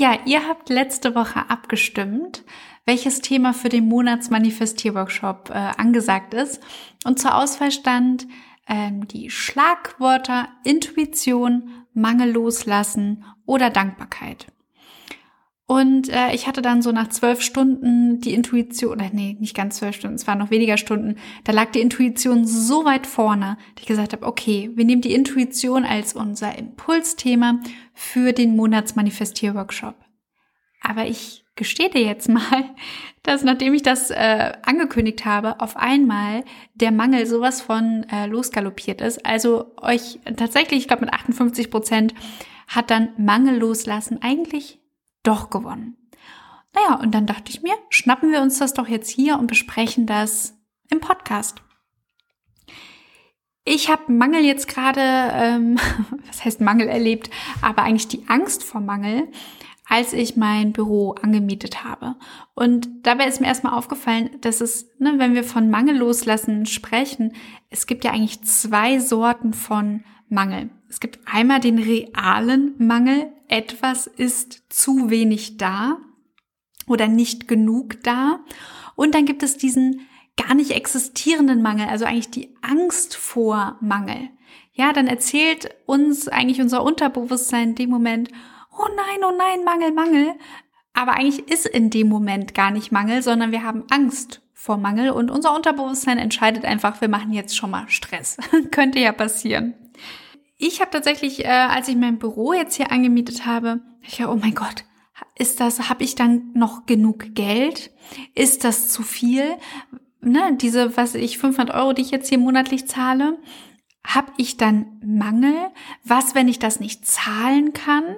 Ja, ihr habt letzte Woche abgestimmt, welches Thema für den Monatsmanifestierworkshop äh, angesagt ist. Und zur Auswahl stand ähm, die Schlagwörter Intuition, Mangel loslassen oder Dankbarkeit. Und äh, ich hatte dann so nach zwölf Stunden die Intuition, oder nee, nicht ganz zwölf Stunden, es waren noch weniger Stunden, da lag die Intuition so weit vorne, dass ich gesagt habe, okay, wir nehmen die Intuition als unser Impulsthema für den Monatsmanifestier-Workshop. Aber ich gestehe dir jetzt mal, dass nachdem ich das äh, angekündigt habe, auf einmal der Mangel sowas von äh, losgaloppiert ist. Also euch tatsächlich, ich glaube mit 58 Prozent, hat dann Mangel loslassen eigentlich doch gewonnen. Naja, und dann dachte ich mir, schnappen wir uns das doch jetzt hier und besprechen das im Podcast. Ich habe Mangel jetzt gerade, ähm, was heißt Mangel erlebt, aber eigentlich die Angst vor Mangel, als ich mein Büro angemietet habe. Und dabei ist mir erstmal aufgefallen, dass es, ne, wenn wir von Mangel loslassen sprechen, es gibt ja eigentlich zwei Sorten von Mangel. Es gibt einmal den realen Mangel, etwas ist zu wenig da oder nicht genug da. Und dann gibt es diesen gar nicht existierenden Mangel, also eigentlich die Angst vor Mangel. Ja, dann erzählt uns eigentlich unser Unterbewusstsein in dem Moment, oh nein, oh nein, Mangel, Mangel. Aber eigentlich ist in dem Moment gar nicht Mangel, sondern wir haben Angst vor Mangel und unser Unterbewusstsein entscheidet einfach, wir machen jetzt schon mal Stress. Könnte ja passieren. Ich habe tatsächlich, äh, als ich mein Büro jetzt hier angemietet habe, ich ja, oh mein Gott, ist das, habe ich dann noch genug Geld? Ist das zu viel? Ne, diese, was ich, 500 Euro, die ich jetzt hier monatlich zahle, habe ich dann Mangel? Was, wenn ich das nicht zahlen kann?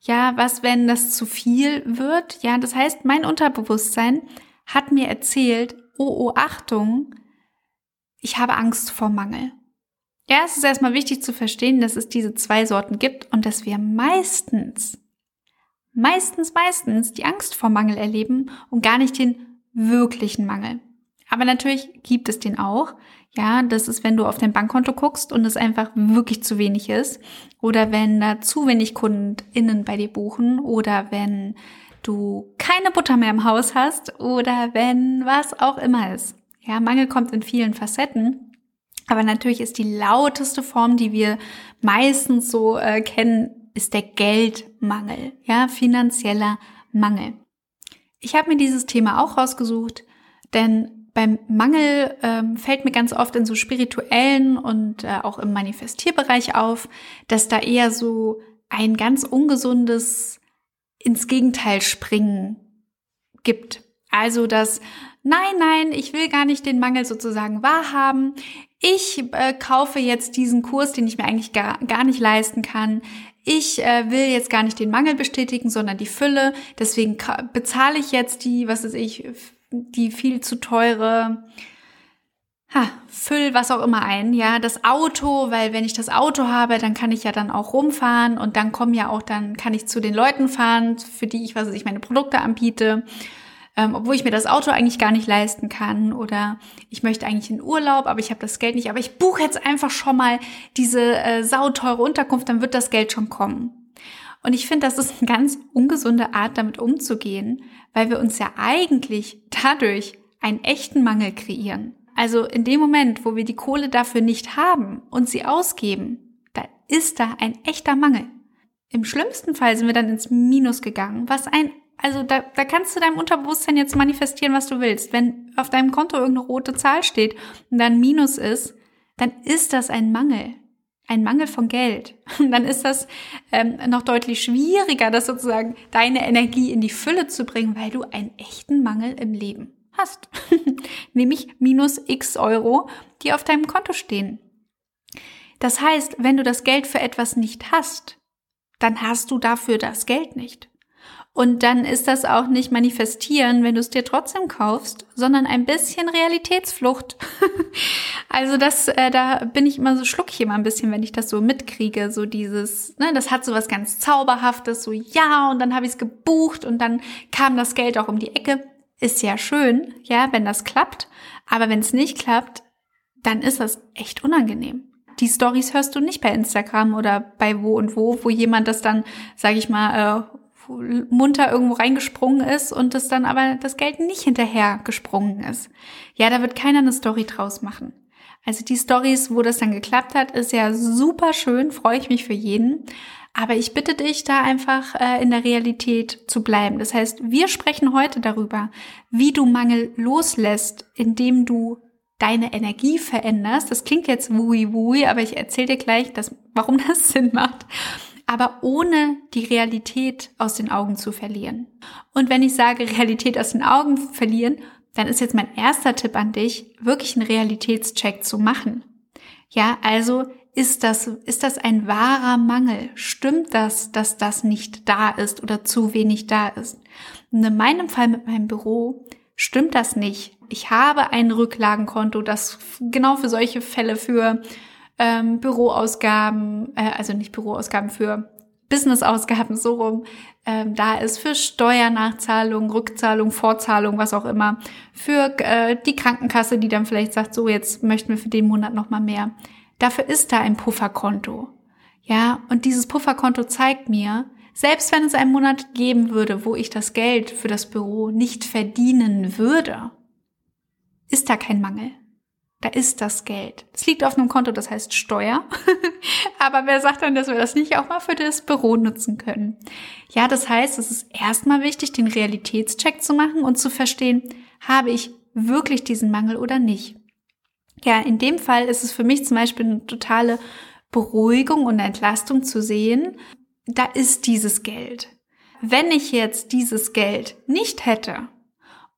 Ja, was, wenn das zu viel wird? Ja, das heißt, mein Unterbewusstsein hat mir erzählt, oh, oh, Achtung, ich habe Angst vor Mangel. Es ist erstmal wichtig zu verstehen, dass es diese zwei Sorten gibt und dass wir meistens, meistens, meistens die Angst vor Mangel erleben und gar nicht den wirklichen Mangel. Aber natürlich gibt es den auch. Ja, das ist, wenn du auf dein Bankkonto guckst und es einfach wirklich zu wenig ist. Oder wenn da zu wenig KundInnen bei dir buchen. Oder wenn du keine Butter mehr im Haus hast. Oder wenn was auch immer ist. Ja, Mangel kommt in vielen Facetten. Aber natürlich ist die lauteste Form, die wir meistens so äh, kennen, ist der Geldmangel, ja, finanzieller Mangel. Ich habe mir dieses Thema auch rausgesucht, denn beim Mangel ähm, fällt mir ganz oft in so spirituellen und äh, auch im Manifestierbereich auf, dass da eher so ein ganz ungesundes ins Gegenteil springen gibt. Also dass nein, nein, ich will gar nicht den Mangel sozusagen wahrhaben. Ich äh, kaufe jetzt diesen Kurs, den ich mir eigentlich gar, gar nicht leisten kann. Ich äh, will jetzt gar nicht den Mangel bestätigen, sondern die Fülle. Deswegen bezahle ich jetzt die, was weiß ich, die viel zu teure ha, Füll, was auch immer ein, ja, das Auto, weil wenn ich das Auto habe, dann kann ich ja dann auch rumfahren und dann kommen ja auch, dann kann ich zu den Leuten fahren, für die ich, was weiß ich, meine Produkte anbiete ähm, obwohl ich mir das Auto eigentlich gar nicht leisten kann oder ich möchte eigentlich in Urlaub, aber ich habe das Geld nicht, aber ich buche jetzt einfach schon mal diese äh, sauteure Unterkunft, dann wird das Geld schon kommen. Und ich finde, das ist eine ganz ungesunde Art, damit umzugehen, weil wir uns ja eigentlich dadurch einen echten Mangel kreieren. Also in dem Moment, wo wir die Kohle dafür nicht haben und sie ausgeben, da ist da ein echter Mangel. Im schlimmsten Fall sind wir dann ins Minus gegangen, was ein also da, da kannst du deinem Unterbewusstsein jetzt manifestieren, was du willst. Wenn auf deinem Konto irgendeine rote Zahl steht und dann Minus ist, dann ist das ein Mangel. Ein Mangel von Geld. Und dann ist das ähm, noch deutlich schwieriger, das sozusagen deine Energie in die Fülle zu bringen, weil du einen echten Mangel im Leben hast. Nämlich minus x Euro, die auf deinem Konto stehen. Das heißt, wenn du das Geld für etwas nicht hast, dann hast du dafür das Geld nicht. Und dann ist das auch nicht manifestieren, wenn du es dir trotzdem kaufst, sondern ein bisschen Realitätsflucht. also das, äh, da bin ich immer so schluck ich immer ein bisschen, wenn ich das so mitkriege, so dieses, ne, das hat so was ganz Zauberhaftes, so ja, und dann habe ich es gebucht und dann kam das Geld auch um die Ecke. Ist ja schön, ja, wenn das klappt. Aber wenn es nicht klappt, dann ist das echt unangenehm die Stories hörst du nicht bei Instagram oder bei wo und wo, wo jemand das dann, sage ich mal, äh, munter irgendwo reingesprungen ist und das dann aber das Geld nicht hinterher gesprungen ist. Ja, da wird keiner eine Story draus machen. Also die Stories, wo das dann geklappt hat, ist ja super schön, freue ich mich für jeden. Aber ich bitte dich, da einfach äh, in der Realität zu bleiben. Das heißt, wir sprechen heute darüber, wie du Mangel loslässt, indem du deine Energie veränderst. Das klingt jetzt wui wui, aber ich erzähle dir gleich, dass, warum das Sinn macht. Aber ohne die Realität aus den Augen zu verlieren. Und wenn ich sage Realität aus den Augen verlieren, dann ist jetzt mein erster Tipp an dich, wirklich einen Realitätscheck zu machen. Ja, also ist das, ist das ein wahrer Mangel? Stimmt das, dass das nicht da ist oder zu wenig da ist? Und in meinem Fall mit meinem Büro stimmt das nicht. Ich habe ein Rücklagenkonto, das genau für solche Fälle für ähm, Büroausgaben, äh, also nicht Büroausgaben, für Businessausgaben so rum, ähm, da ist für Steuernachzahlung, Rückzahlung, Vorzahlung, was auch immer, für äh, die Krankenkasse, die dann vielleicht sagt, so jetzt möchten wir für den Monat noch mal mehr. Dafür ist da ein Pufferkonto. Ja, und dieses Pufferkonto zeigt mir, selbst wenn es einen Monat geben würde, wo ich das Geld für das Büro nicht verdienen würde, ist da kein Mangel. Da ist das Geld. Es liegt auf einem Konto, das heißt Steuer. Aber wer sagt dann, dass wir das nicht auch mal für das Büro nutzen können? Ja, das heißt, es ist erstmal wichtig, den Realitätscheck zu machen und zu verstehen, habe ich wirklich diesen Mangel oder nicht. Ja, in dem Fall ist es für mich zum Beispiel eine totale Beruhigung und Entlastung zu sehen, da ist dieses Geld. Wenn ich jetzt dieses Geld nicht hätte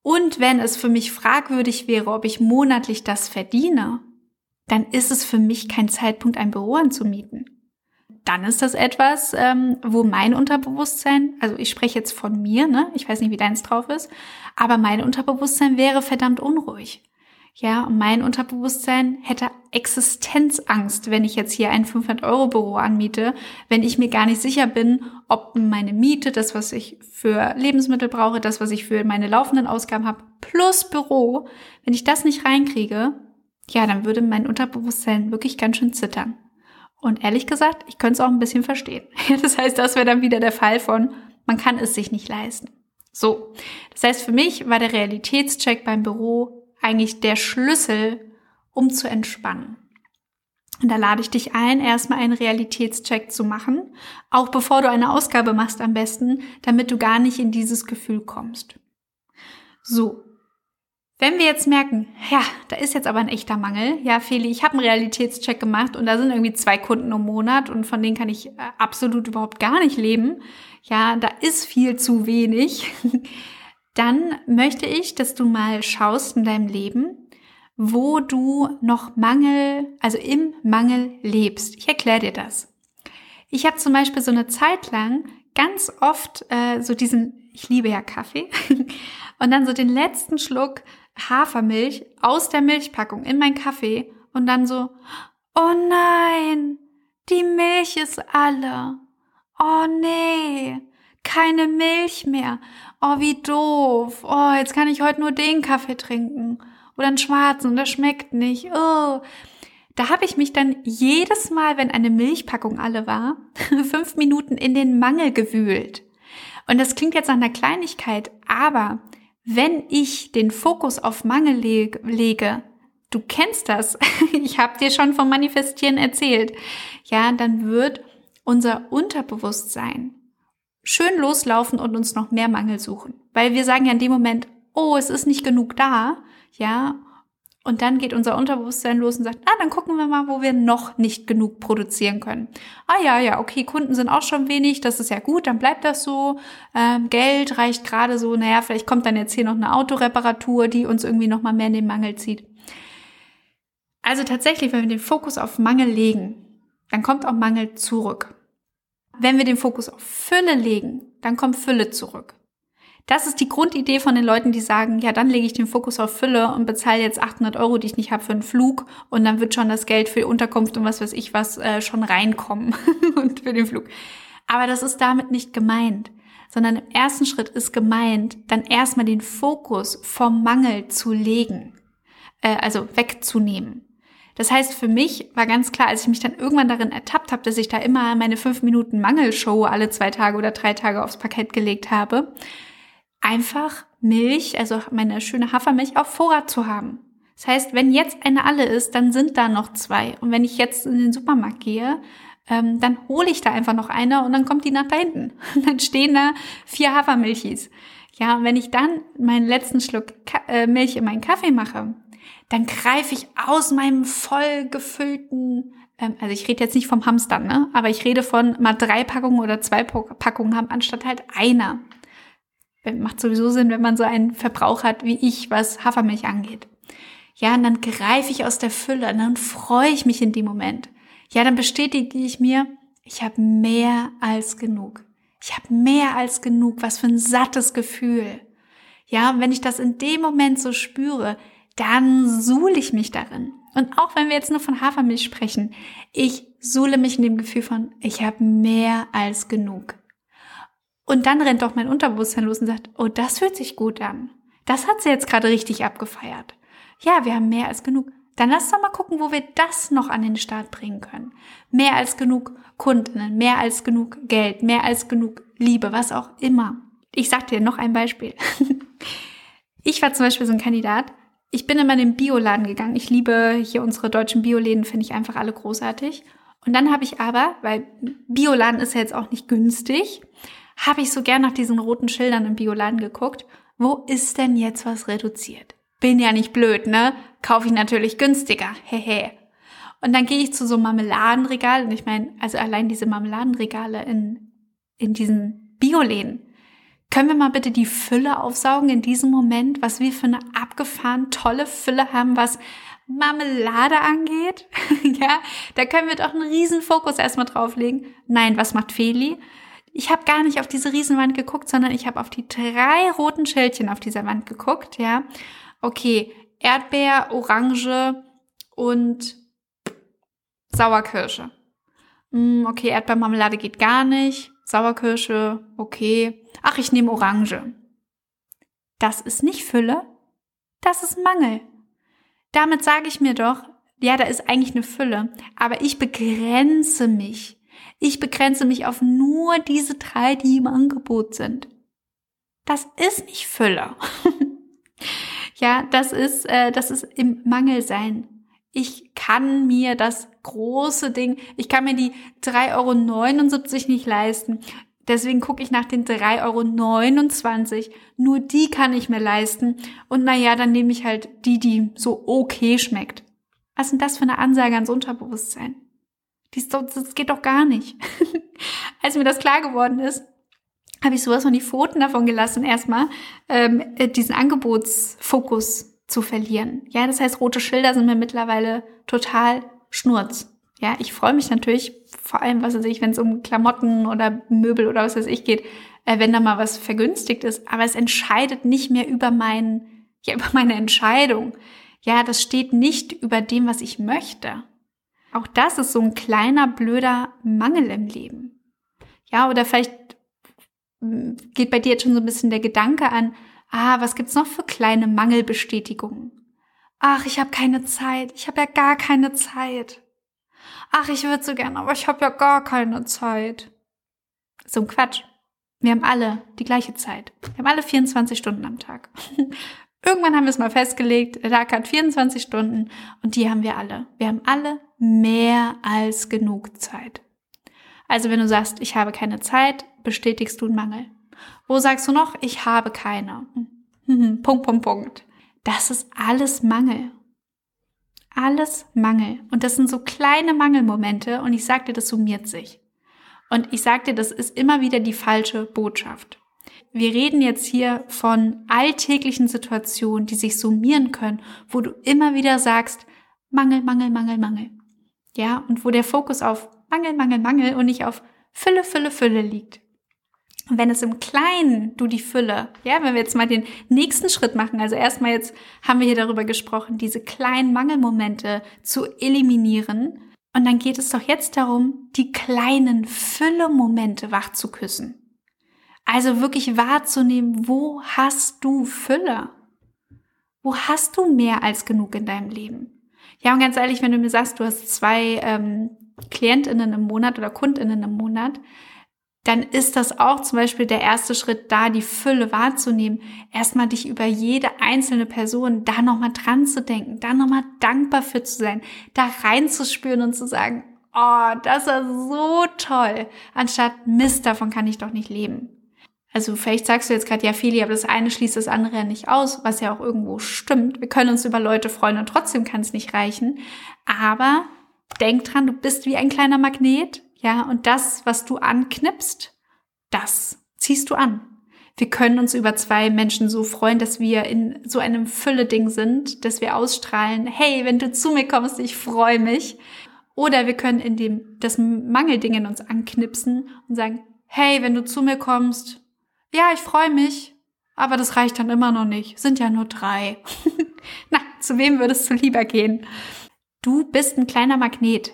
und wenn es für mich fragwürdig wäre, ob ich monatlich das verdiene, dann ist es für mich kein Zeitpunkt, ein Büro anzumieten. Dann ist das etwas, ähm, wo mein Unterbewusstsein, also ich spreche jetzt von mir, ne? ich weiß nicht, wie deins drauf ist, aber mein Unterbewusstsein wäre verdammt unruhig. Ja, mein Unterbewusstsein hätte Existenzangst, wenn ich jetzt hier ein 500-Euro-Büro anmiete, wenn ich mir gar nicht sicher bin, ob meine Miete, das, was ich für Lebensmittel brauche, das, was ich für meine laufenden Ausgaben habe, plus Büro, wenn ich das nicht reinkriege, ja, dann würde mein Unterbewusstsein wirklich ganz schön zittern. Und ehrlich gesagt, ich könnte es auch ein bisschen verstehen. Das heißt, das wäre dann wieder der Fall von, man kann es sich nicht leisten. So. Das heißt, für mich war der Realitätscheck beim Büro eigentlich der Schlüssel, um zu entspannen. Und da lade ich dich ein, erstmal einen Realitätscheck zu machen, auch bevor du eine Ausgabe machst am besten, damit du gar nicht in dieses Gefühl kommst. So. Wenn wir jetzt merken, ja, da ist jetzt aber ein echter Mangel. Ja, Feli, ich habe einen Realitätscheck gemacht und da sind irgendwie zwei Kunden im Monat und von denen kann ich äh, absolut überhaupt gar nicht leben. Ja, da ist viel zu wenig. Dann möchte ich, dass du mal schaust in deinem Leben, wo du noch Mangel, also im Mangel lebst. Ich erkläre dir das. Ich habe zum Beispiel so eine Zeit lang ganz oft äh, so diesen, ich liebe ja Kaffee, und dann so den letzten Schluck Hafermilch aus der Milchpackung in mein Kaffee und dann so, oh nein, die Milch ist alle. Oh nee, keine Milch mehr. Oh, wie doof. Oh, jetzt kann ich heute nur den Kaffee trinken. Oder einen schwarzen und der schmeckt nicht. Oh. Da habe ich mich dann jedes Mal, wenn eine Milchpackung alle war, fünf Minuten in den Mangel gewühlt. Und das klingt jetzt nach einer Kleinigkeit, aber wenn ich den Fokus auf Mangel leg lege, du kennst das, ich habe dir schon vom Manifestieren erzählt, ja, dann wird unser Unterbewusstsein schön loslaufen und uns noch mehr Mangel suchen. Weil wir sagen ja in dem Moment, oh, es ist nicht genug da, ja. Und dann geht unser Unterbewusstsein los und sagt, ah, dann gucken wir mal, wo wir noch nicht genug produzieren können. Ah ja, ja, okay, Kunden sind auch schon wenig, das ist ja gut, dann bleibt das so. Ähm, Geld reicht gerade so, naja, vielleicht kommt dann jetzt hier noch eine Autoreparatur, die uns irgendwie noch mal mehr in den Mangel zieht. Also tatsächlich, wenn wir den Fokus auf Mangel legen, dann kommt auch Mangel zurück. Wenn wir den Fokus auf Fülle legen, dann kommt Fülle zurück. Das ist die Grundidee von den Leuten, die sagen, ja, dann lege ich den Fokus auf Fülle und bezahle jetzt 800 Euro, die ich nicht habe für einen Flug und dann wird schon das Geld für Unterkunft und was weiß ich was äh, schon reinkommen und für den Flug. Aber das ist damit nicht gemeint, sondern im ersten Schritt ist gemeint, dann erstmal den Fokus vom Mangel zu legen, äh, also wegzunehmen. Das heißt, für mich war ganz klar, als ich mich dann irgendwann darin ertappt habe, dass ich da immer meine fünf Minuten Mangelshow alle zwei Tage oder drei Tage aufs Parkett gelegt habe, einfach Milch, also meine schöne Hafermilch auf Vorrat zu haben. Das heißt, wenn jetzt eine alle ist, dann sind da noch zwei. Und wenn ich jetzt in den Supermarkt gehe, ähm, dann hole ich da einfach noch eine und dann kommt die nach da hinten. Und dann stehen da vier Hafermilchis. Ja, und wenn ich dann meinen letzten Schluck Ka äh, Milch in meinen Kaffee mache, dann greife ich aus meinem voll gefüllten, ähm, also ich rede jetzt nicht vom Hamster, ne? aber ich rede von mal drei Packungen oder zwei Packungen haben, anstatt halt einer. Macht sowieso Sinn, wenn man so einen Verbrauch hat wie ich, was Hafermilch angeht. Ja, und dann greife ich aus der Fülle und dann freue ich mich in dem Moment. Ja, dann bestätige ich mir, ich habe mehr als genug. Ich habe mehr als genug. Was für ein sattes Gefühl. Ja, wenn ich das in dem Moment so spüre, dann suhle ich mich darin. Und auch wenn wir jetzt nur von Hafermilch sprechen, ich suhle mich in dem Gefühl von, ich habe mehr als genug. Und dann rennt doch mein Unterbewusstsein los und sagt, oh, das fühlt sich gut an. Das hat sie jetzt gerade richtig abgefeiert. Ja, wir haben mehr als genug. Dann lass doch mal gucken, wo wir das noch an den Start bringen können. Mehr als genug Kunden, mehr als genug Geld, mehr als genug Liebe, was auch immer. Ich sag dir noch ein Beispiel. Ich war zum Beispiel so ein Kandidat. Ich bin immer in den Bioladen gegangen. Ich liebe hier unsere deutschen Bioläden, finde ich einfach alle großartig. Und dann habe ich aber, weil Bioladen ist ja jetzt auch nicht günstig, habe ich so gern nach diesen roten Schildern im Bioladen geguckt. Wo ist denn jetzt was reduziert? Bin ja nicht blöd, ne? Kaufe ich natürlich günstiger. Hehe. Und dann gehe ich zu so Marmeladenregalen. Und ich meine, also allein diese Marmeladenregale in, in diesen Bioläden. Können wir mal bitte die Fülle aufsaugen in diesem Moment, was wir für eine abgefahren tolle Fülle haben, was Marmelade angeht? ja, da können wir doch einen riesen Fokus erstmal drauflegen. Nein, was macht Feli? ich habe gar nicht auf diese Riesenwand geguckt, sondern ich habe auf die drei roten Schildchen auf dieser Wand geguckt, ja. Okay, Erdbeer, Orange und Sauerkirsche. Hm, okay, Erdbeermarmelade geht gar nicht. Sauerkirsche, okay. Ach, ich nehme Orange. Das ist nicht Fülle, das ist Mangel. Damit sage ich mir doch, ja, da ist eigentlich eine Fülle, aber ich begrenze mich. Ich begrenze mich auf nur diese drei, die im Angebot sind. Das ist nicht Fülle. ja, das ist, äh, das ist im Mangel sein. Ich kann mir das große Ding, ich kann mir die 3,79 Euro nicht leisten. Deswegen gucke ich nach den 3,29 Euro. Nur die kann ich mir leisten. Und naja, dann nehme ich halt die, die so okay schmeckt. Was denn das für eine Ansage ans Unterbewusstsein? Dies, das geht doch gar nicht. Als mir das klar geworden ist, habe ich sowas von die Pfoten davon gelassen, erstmal ähm, äh, diesen Angebotsfokus zu verlieren. Ja, das heißt, rote Schilder sind mir mittlerweile total schnurz. Ja, ich freue mich natürlich, vor allem, was weiß ich, wenn es um Klamotten oder Möbel oder was weiß ich geht, äh, wenn da mal was vergünstigt ist. Aber es entscheidet nicht mehr über mein, ja, über meine Entscheidung. Ja, das steht nicht über dem, was ich möchte. Auch das ist so ein kleiner blöder Mangel im Leben. Ja, oder vielleicht hm, geht bei dir jetzt schon so ein bisschen der Gedanke an, ah, was gibt's noch für kleine Mangelbestätigungen? Ach, ich habe keine Zeit. Ich habe ja gar keine Zeit. Ach, ich würde so gern, aber ich habe ja gar keine Zeit. So ein Quatsch. Wir haben alle die gleiche Zeit. Wir haben alle 24 Stunden am Tag. Irgendwann haben wir es mal festgelegt, der Tag hat 24 Stunden und die haben wir alle. Wir haben alle mehr als genug Zeit. Also wenn du sagst, ich habe keine Zeit, bestätigst du einen Mangel. Wo sagst du noch, ich habe keine? Punkt, Punkt, Punkt. Das ist alles Mangel. Alles Mangel. Und das sind so kleine Mangelmomente und ich sag dir, das summiert sich. Und ich sag dir, das ist immer wieder die falsche Botschaft. Wir reden jetzt hier von alltäglichen Situationen, die sich summieren können, wo du immer wieder sagst, Mangel, Mangel, Mangel, Mangel. Ja, und wo der Fokus auf Mangel, Mangel, Mangel und nicht auf Fülle, Fülle, Fülle liegt. Wenn es im Kleinen du die Fülle, ja, wenn wir jetzt mal den nächsten Schritt machen, also erstmal jetzt haben wir hier darüber gesprochen, diese kleinen Mangelmomente zu eliminieren. Und dann geht es doch jetzt darum, die kleinen Fülle-Momente wach zu küssen. Also wirklich wahrzunehmen, wo hast du Fülle? Wo hast du mehr als genug in deinem Leben? Ja, und ganz ehrlich, wenn du mir sagst, du hast zwei ähm, KlientInnen im Monat oder KundInnen im Monat, dann ist das auch zum Beispiel der erste Schritt, da die Fülle wahrzunehmen. Erstmal dich über jede einzelne Person da nochmal dran zu denken, da nochmal dankbar für zu sein, da reinzuspüren und zu sagen, oh, das war so toll, anstatt Mist, davon kann ich doch nicht leben. Also vielleicht sagst du jetzt gerade, ja, Feli, aber das eine schließt das andere ja nicht aus, was ja auch irgendwo stimmt. Wir können uns über Leute freuen und trotzdem kann es nicht reichen. Aber denk dran, du bist wie ein kleiner Magnet, ja, und das, was du anknipst, das ziehst du an. Wir können uns über zwei Menschen so freuen, dass wir in so einem Fülle-Ding sind, dass wir ausstrahlen, hey, wenn du zu mir kommst, ich freue mich. Oder wir können in dem, das Mangelding in uns anknipsen und sagen, hey, wenn du zu mir kommst, ja, ich freue mich, aber das reicht dann immer noch nicht. Sind ja nur drei. Na, zu wem würdest du lieber gehen? Du bist ein kleiner Magnet.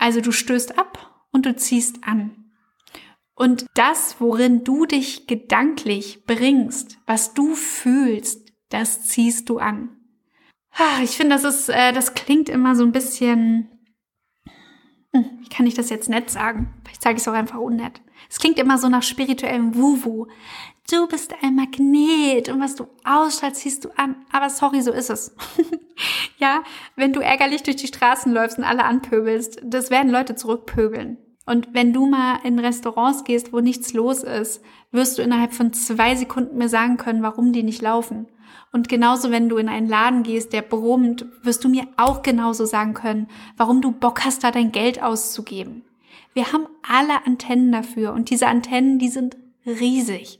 Also du stößt ab und du ziehst an. Und das, worin du dich gedanklich bringst, was du fühlst, das ziehst du an. Ich finde, das ist, äh, das klingt immer so ein bisschen hm, wie kann ich das jetzt nett sagen? Vielleicht sage ich es auch einfach unnett. Es klingt immer so nach spirituellem Wuwu. Du bist ein Magnet und was du ausstrahlst, ziehst du an. Aber sorry, so ist es. ja, wenn du ärgerlich durch die Straßen läufst und alle anpöbelst, das werden Leute zurückpöbeln. Und wenn du mal in Restaurants gehst, wo nichts los ist, wirst du innerhalb von zwei Sekunden mir sagen können, warum die nicht laufen. Und genauso, wenn du in einen Laden gehst, der brummt, wirst du mir auch genauso sagen können, warum du Bock hast, da dein Geld auszugeben. Wir haben alle Antennen dafür und diese Antennen, die sind riesig.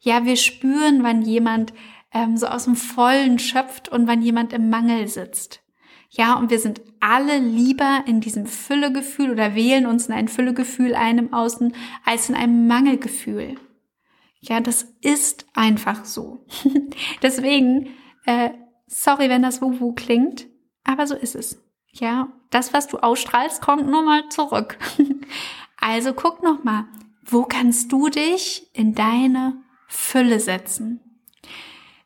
Ja, wir spüren, wann jemand ähm, so aus dem Vollen schöpft und wann jemand im Mangel sitzt. Ja, und wir sind alle lieber in diesem Füllegefühl oder wählen uns in ein Füllegefühl ein im Außen als in einem Mangelgefühl. Ja, das ist einfach so. Deswegen, äh, sorry, wenn das Wuhu klingt, aber so ist es. Ja, das, was du ausstrahlst, kommt nur mal zurück. also guck noch mal, wo kannst du dich in deine Fülle setzen?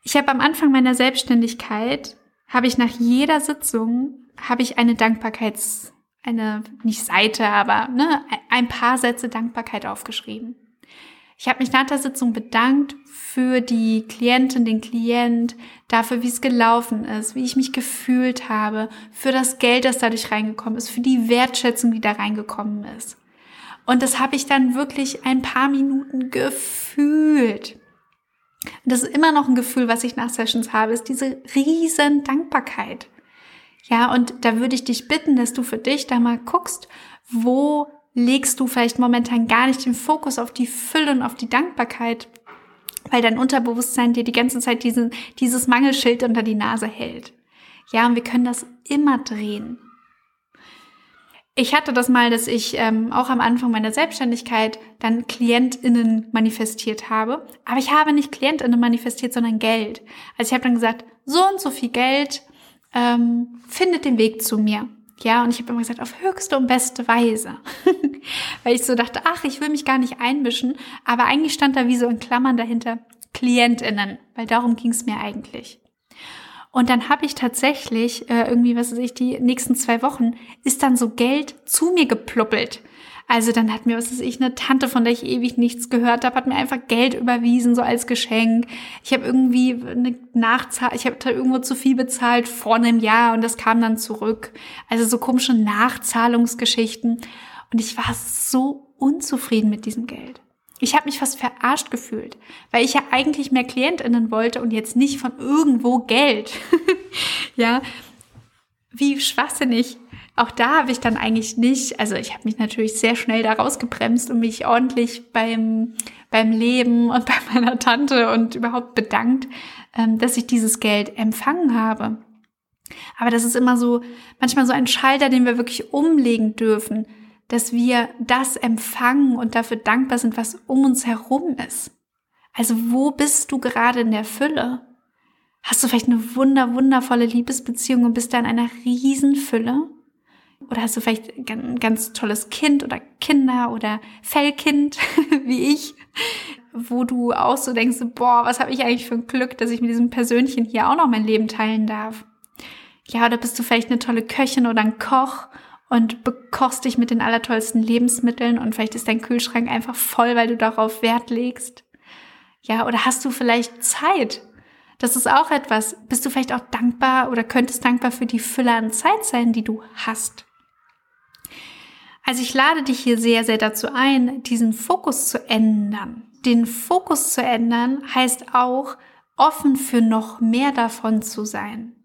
Ich habe am Anfang meiner Selbstständigkeit habe ich nach jeder Sitzung habe ich eine Dankbarkeits eine nicht Seite, aber ne, ein paar Sätze Dankbarkeit aufgeschrieben. Ich habe mich nach der Sitzung bedankt für die Klientin, den Klient, dafür, wie es gelaufen ist, wie ich mich gefühlt habe, für das Geld, das dadurch reingekommen ist, für die Wertschätzung, die da reingekommen ist. Und das habe ich dann wirklich ein paar Minuten gefühlt. Und das ist immer noch ein Gefühl, was ich nach Sessions habe, ist diese riesen Dankbarkeit. Ja, und da würde ich dich bitten, dass du für dich da mal guckst, wo legst du vielleicht momentan gar nicht den Fokus auf die Fülle und auf die Dankbarkeit, weil dein Unterbewusstsein dir die ganze Zeit diesen, dieses Mangelschild unter die Nase hält. Ja, und wir können das immer drehen. Ich hatte das mal, dass ich ähm, auch am Anfang meiner Selbstständigkeit dann KlientInnen manifestiert habe. Aber ich habe nicht KlientInnen manifestiert, sondern Geld. Also ich habe dann gesagt, so und so viel Geld ähm, findet den Weg zu mir. Ja, und ich habe immer gesagt, auf höchste und beste Weise. Weil ich so dachte, ach, ich will mich gar nicht einmischen. Aber eigentlich stand da wie so in Klammern dahinter KlientInnen, weil darum ging es mir eigentlich. Und dann habe ich tatsächlich äh, irgendwie, was weiß ich, die nächsten zwei Wochen ist dann so Geld zu mir gepluppelt. Also dann hat mir, was weiß ich, eine Tante, von der ich ewig nichts gehört habe, hat mir einfach Geld überwiesen, so als Geschenk. Ich habe irgendwie eine Nachzahl, ich habe da irgendwo zu viel bezahlt vor einem Jahr und das kam dann zurück. Also so komische Nachzahlungsgeschichten. Und ich war so unzufrieden mit diesem Geld. Ich habe mich fast verarscht gefühlt, weil ich ja eigentlich mehr Klientinnen wollte und jetzt nicht von irgendwo Geld. ja, wie schwachsinnig auch da habe ich dann eigentlich nicht, also ich habe mich natürlich sehr schnell da rausgebremst und mich ordentlich beim, beim Leben und bei meiner Tante und überhaupt bedankt, ähm, dass ich dieses Geld empfangen habe. Aber das ist immer so, manchmal so ein Schalter, den wir wirklich umlegen dürfen, dass wir das empfangen und dafür dankbar sind, was um uns herum ist. Also wo bist du gerade in der Fülle? Hast du vielleicht eine wunder, wundervolle Liebesbeziehung und bist da in einer Riesenfülle? Oder hast du vielleicht ein ganz tolles Kind oder Kinder oder Fellkind, wie ich, wo du auch so denkst, boah, was habe ich eigentlich für ein Glück, dass ich mit diesem Persönchen hier auch noch mein Leben teilen darf. Ja, oder bist du vielleicht eine tolle Köchin oder ein Koch und bekochst dich mit den allertollsten Lebensmitteln und vielleicht ist dein Kühlschrank einfach voll, weil du darauf Wert legst. Ja, oder hast du vielleicht Zeit? Das ist auch etwas. Bist du vielleicht auch dankbar oder könntest dankbar für die Fülle an Zeit sein, die du hast? Also ich lade dich hier sehr, sehr dazu ein, diesen Fokus zu ändern. Den Fokus zu ändern heißt auch, offen für noch mehr davon zu sein.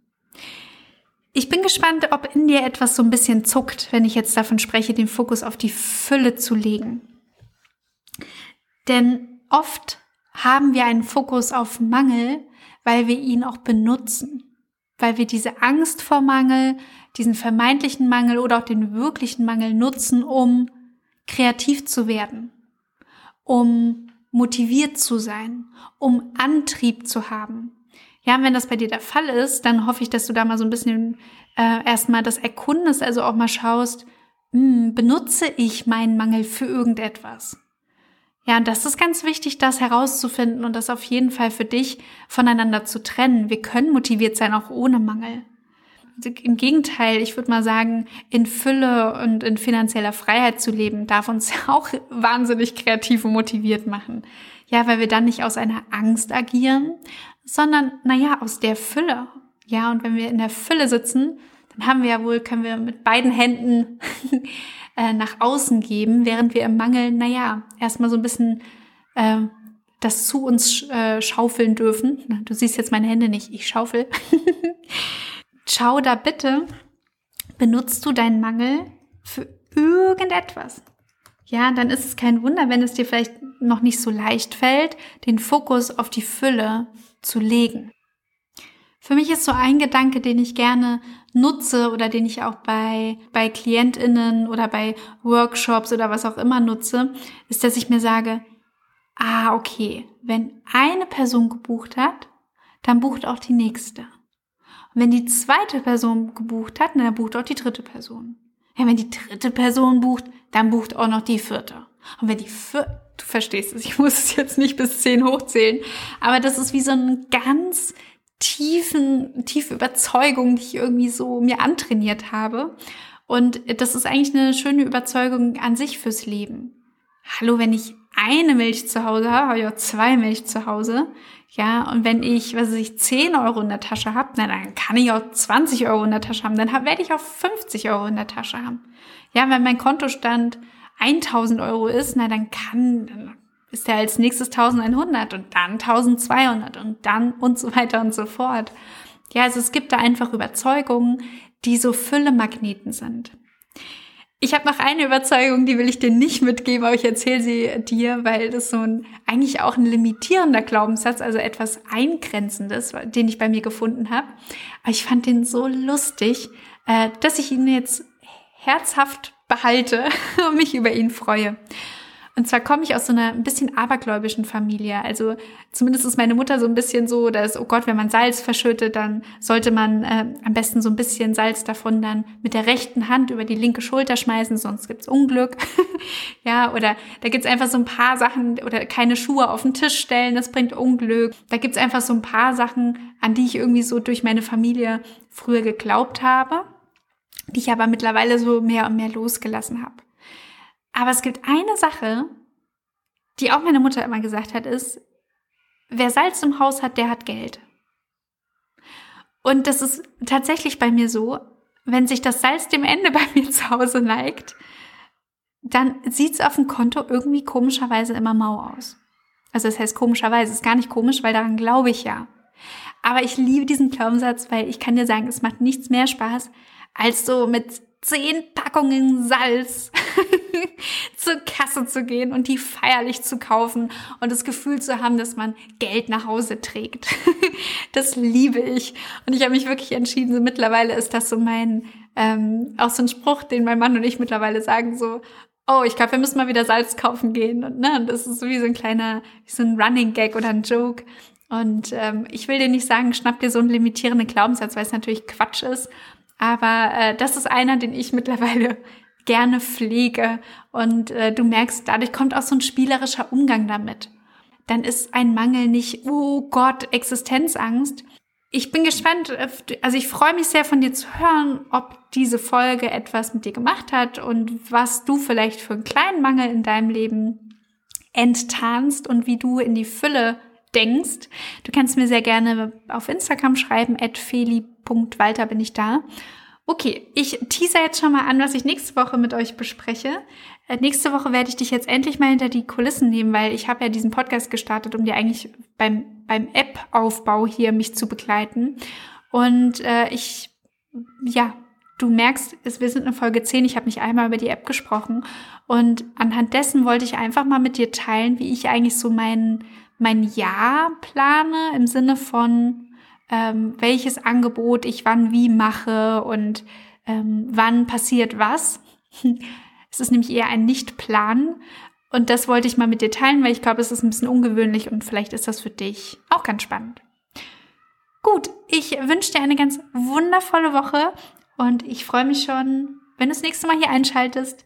Ich bin gespannt, ob in dir etwas so ein bisschen zuckt, wenn ich jetzt davon spreche, den Fokus auf die Fülle zu legen. Denn oft haben wir einen Fokus auf Mangel, weil wir ihn auch benutzen, weil wir diese Angst vor Mangel, diesen vermeintlichen Mangel oder auch den wirklichen Mangel nutzen, um kreativ zu werden, um motiviert zu sein, um Antrieb zu haben, ja, wenn das bei dir der Fall ist, dann hoffe ich, dass du da mal so ein bisschen äh, erstmal das erkundest, also auch mal schaust, mh, hm, benutze ich meinen Mangel für irgendetwas? Ja, und das ist ganz wichtig, das herauszufinden und das auf jeden Fall für dich voneinander zu trennen. Wir können motiviert sein, auch ohne Mangel. Also Im Gegenteil, ich würde mal sagen, in Fülle und in finanzieller Freiheit zu leben, darf uns auch wahnsinnig kreativ und motiviert machen. Ja, weil wir dann nicht aus einer Angst agieren, sondern, naja, aus der Fülle. Ja, und wenn wir in der Fülle sitzen, dann haben wir ja wohl, können wir mit beiden Händen äh, nach außen geben, während wir im Mangel, naja, erstmal so ein bisschen äh, das zu uns äh, schaufeln dürfen. Du siehst jetzt meine Hände nicht, ich schaufel. Schau da bitte, benutzt du deinen Mangel für irgendetwas? Ja, dann ist es kein Wunder, wenn es dir vielleicht noch nicht so leicht fällt, den Fokus auf die Fülle zu legen. Für mich ist so ein Gedanke, den ich gerne nutze oder den ich auch bei, bei KlientInnen oder bei Workshops oder was auch immer nutze, ist, dass ich mir sage, ah, okay, wenn eine Person gebucht hat, dann bucht auch die nächste. Und wenn die zweite Person gebucht hat, dann bucht auch die dritte Person. Ja, wenn die dritte Person bucht, dann bucht auch noch die vierte. Und wenn die vierte, du verstehst es, ich muss es jetzt nicht bis zehn hochzählen, aber das ist wie so eine ganz tiefen, tiefe Überzeugung, die ich irgendwie so mir antrainiert habe. Und das ist eigentlich eine schöne Überzeugung an sich fürs Leben. Hallo, wenn ich eine Milch zu Hause habe, habe ich auch zwei Milch zu Hause. Ja, und wenn ich, was weiß ich, 10 Euro in der Tasche habe, na, dann kann ich auch 20 Euro in der Tasche haben. Dann werde ich auch 50 Euro in der Tasche haben. Ja, wenn mein Kontostand 1000 Euro ist, na, dann kann, dann ist der als nächstes 1100 und dann 1200 und dann und so weiter und so fort. Ja, also es gibt da einfach Überzeugungen, die so Fülle-Magneten sind. Ich habe noch eine Überzeugung, die will ich dir nicht mitgeben, aber ich erzähle sie dir, weil das so ein eigentlich auch ein limitierender Glaubenssatz, also etwas Eingrenzendes, den ich bei mir gefunden habe. Aber ich fand den so lustig, äh, dass ich ihn jetzt herzhaft behalte und mich über ihn freue. Und zwar komme ich aus so einer ein bisschen abergläubischen Familie. Also zumindest ist meine Mutter so ein bisschen so, dass, oh Gott, wenn man Salz verschüttet, dann sollte man äh, am besten so ein bisschen Salz davon dann mit der rechten Hand über die linke Schulter schmeißen, sonst gibt's Unglück. ja, oder da gibt's einfach so ein paar Sachen, oder keine Schuhe auf den Tisch stellen, das bringt Unglück. Da gibt's einfach so ein paar Sachen, an die ich irgendwie so durch meine Familie früher geglaubt habe, die ich aber mittlerweile so mehr und mehr losgelassen habe. Aber es gibt eine Sache, die auch meine Mutter immer gesagt hat, ist, wer Salz im Haus hat, der hat Geld. Und das ist tatsächlich bei mir so, wenn sich das Salz dem Ende bei mir zu Hause neigt, dann sieht's auf dem Konto irgendwie komischerweise immer mau aus. Also das heißt komischerweise, ist gar nicht komisch, weil daran glaube ich ja. Aber ich liebe diesen Glaubenssatz, weil ich kann dir sagen, es macht nichts mehr Spaß, als so mit zehn Packungen Salz zur Kasse zu gehen und die feierlich zu kaufen und das Gefühl zu haben, dass man Geld nach Hause trägt. das liebe ich. Und ich habe mich wirklich entschieden, so mittlerweile ist das so mein, ähm, auch so ein Spruch, den mein Mann und ich mittlerweile sagen, so, oh, ich glaube, wir müssen mal wieder Salz kaufen gehen. Und, ne, das ist so wie so ein kleiner, wie so ein Running Gag oder ein Joke. Und ähm, ich will dir nicht sagen, schnapp dir so einen limitierenden Glaubenssatz, weil es natürlich Quatsch ist. Aber äh, das ist einer, den ich mittlerweile gerne pflege. Und äh, du merkst, dadurch kommt auch so ein spielerischer Umgang damit. Dann ist ein Mangel nicht, oh Gott, Existenzangst. ich bin gespannt, äh, also ich freue mich sehr von dir zu hören, ob diese Folge etwas mit dir gemacht hat und was du vielleicht für einen kleinen Mangel in deinem Leben enttarnst und wie du in die Fülle denkst. Du kannst mir sehr gerne auf Instagram schreiben, feli.walter bin ich da. Okay, ich teaser jetzt schon mal an, was ich nächste Woche mit euch bespreche. Äh, nächste Woche werde ich dich jetzt endlich mal hinter die Kulissen nehmen, weil ich habe ja diesen Podcast gestartet, um dir eigentlich beim, beim App-Aufbau hier mich zu begleiten. Und äh, ich, ja, du merkst, wir sind in Folge 10, ich habe nicht einmal über die App gesprochen. Und anhand dessen wollte ich einfach mal mit dir teilen, wie ich eigentlich so mein, mein Jahr plane im Sinne von, ähm, welches Angebot ich wann wie mache und ähm, wann passiert was. es ist nämlich eher ein Nicht-Plan. Und das wollte ich mal mit dir teilen, weil ich glaube, es ist ein bisschen ungewöhnlich und vielleicht ist das für dich auch ganz spannend. Gut, ich wünsche dir eine ganz wundervolle Woche und ich freue mich schon, wenn du das nächste Mal hier einschaltest.